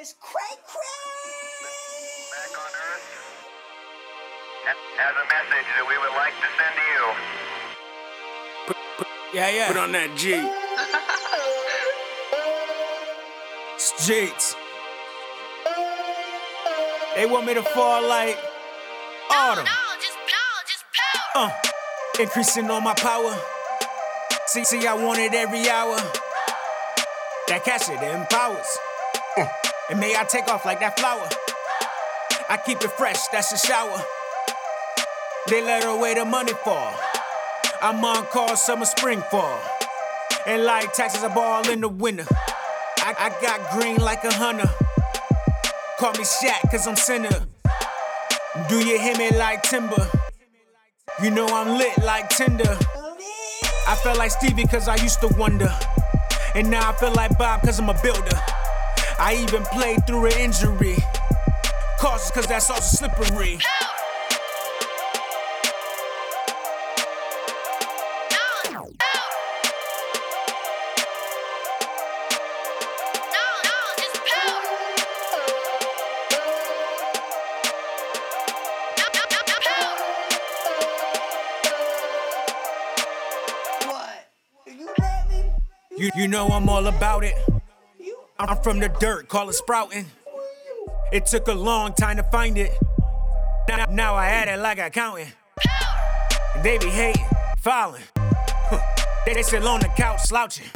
is cray cray. Back on Earth has a message that we would like to send to you. Yeah, yeah. Put on that G. Streets. They want me to fall like autumn. No, just no, just power. Uh, increasing all my power. See, see, I want it every hour. That cash it empowers. Uh, and may I take off like that flower. I keep it fresh, that's a shower. They let her away the money fall. I'm on call, summer, spring, fall. And like taxes, I ball in the winter. I, I got green like a hunter. Call me Shaq, cause I'm sinner. Do you hear me like timber? You know I'm lit like Tinder. I felt like Stevie cause I used to wonder. And now I feel like Bob cause I'm a builder. I even played through an injury. Cautious cause that's also slippery. You know I'm all about it. You? I'm from the dirt, call it sprouting. It took a long time to find it. Now, now I add it like I counting. And they be hating, following. Huh. They, they sit on the couch slouching.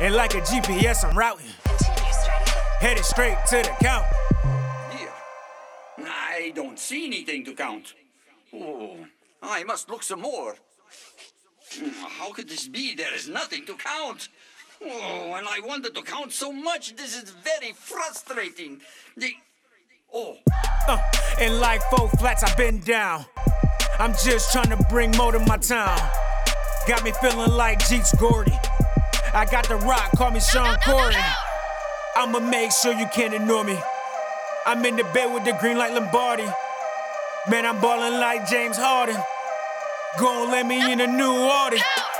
And like a GPS, I'm routing. Headed straight to the count. Here. I don't see anything to count. Oh, I must look some more. Hmm, How could this be? There is nothing to count. Oh, and I wanted to count so much. This is very frustrating. The... Oh, Uh, and like four flats, I've been down. I'm just trying to bring more to my town. Got me feeling like Jeets Gordy. I got the rock, call me Sean Corey. I'ma make sure you can't ignore me. I'm in the bed with the green light Lombardi. Man, I'm ballin' like James Harden. Gon' let me in a new. Power.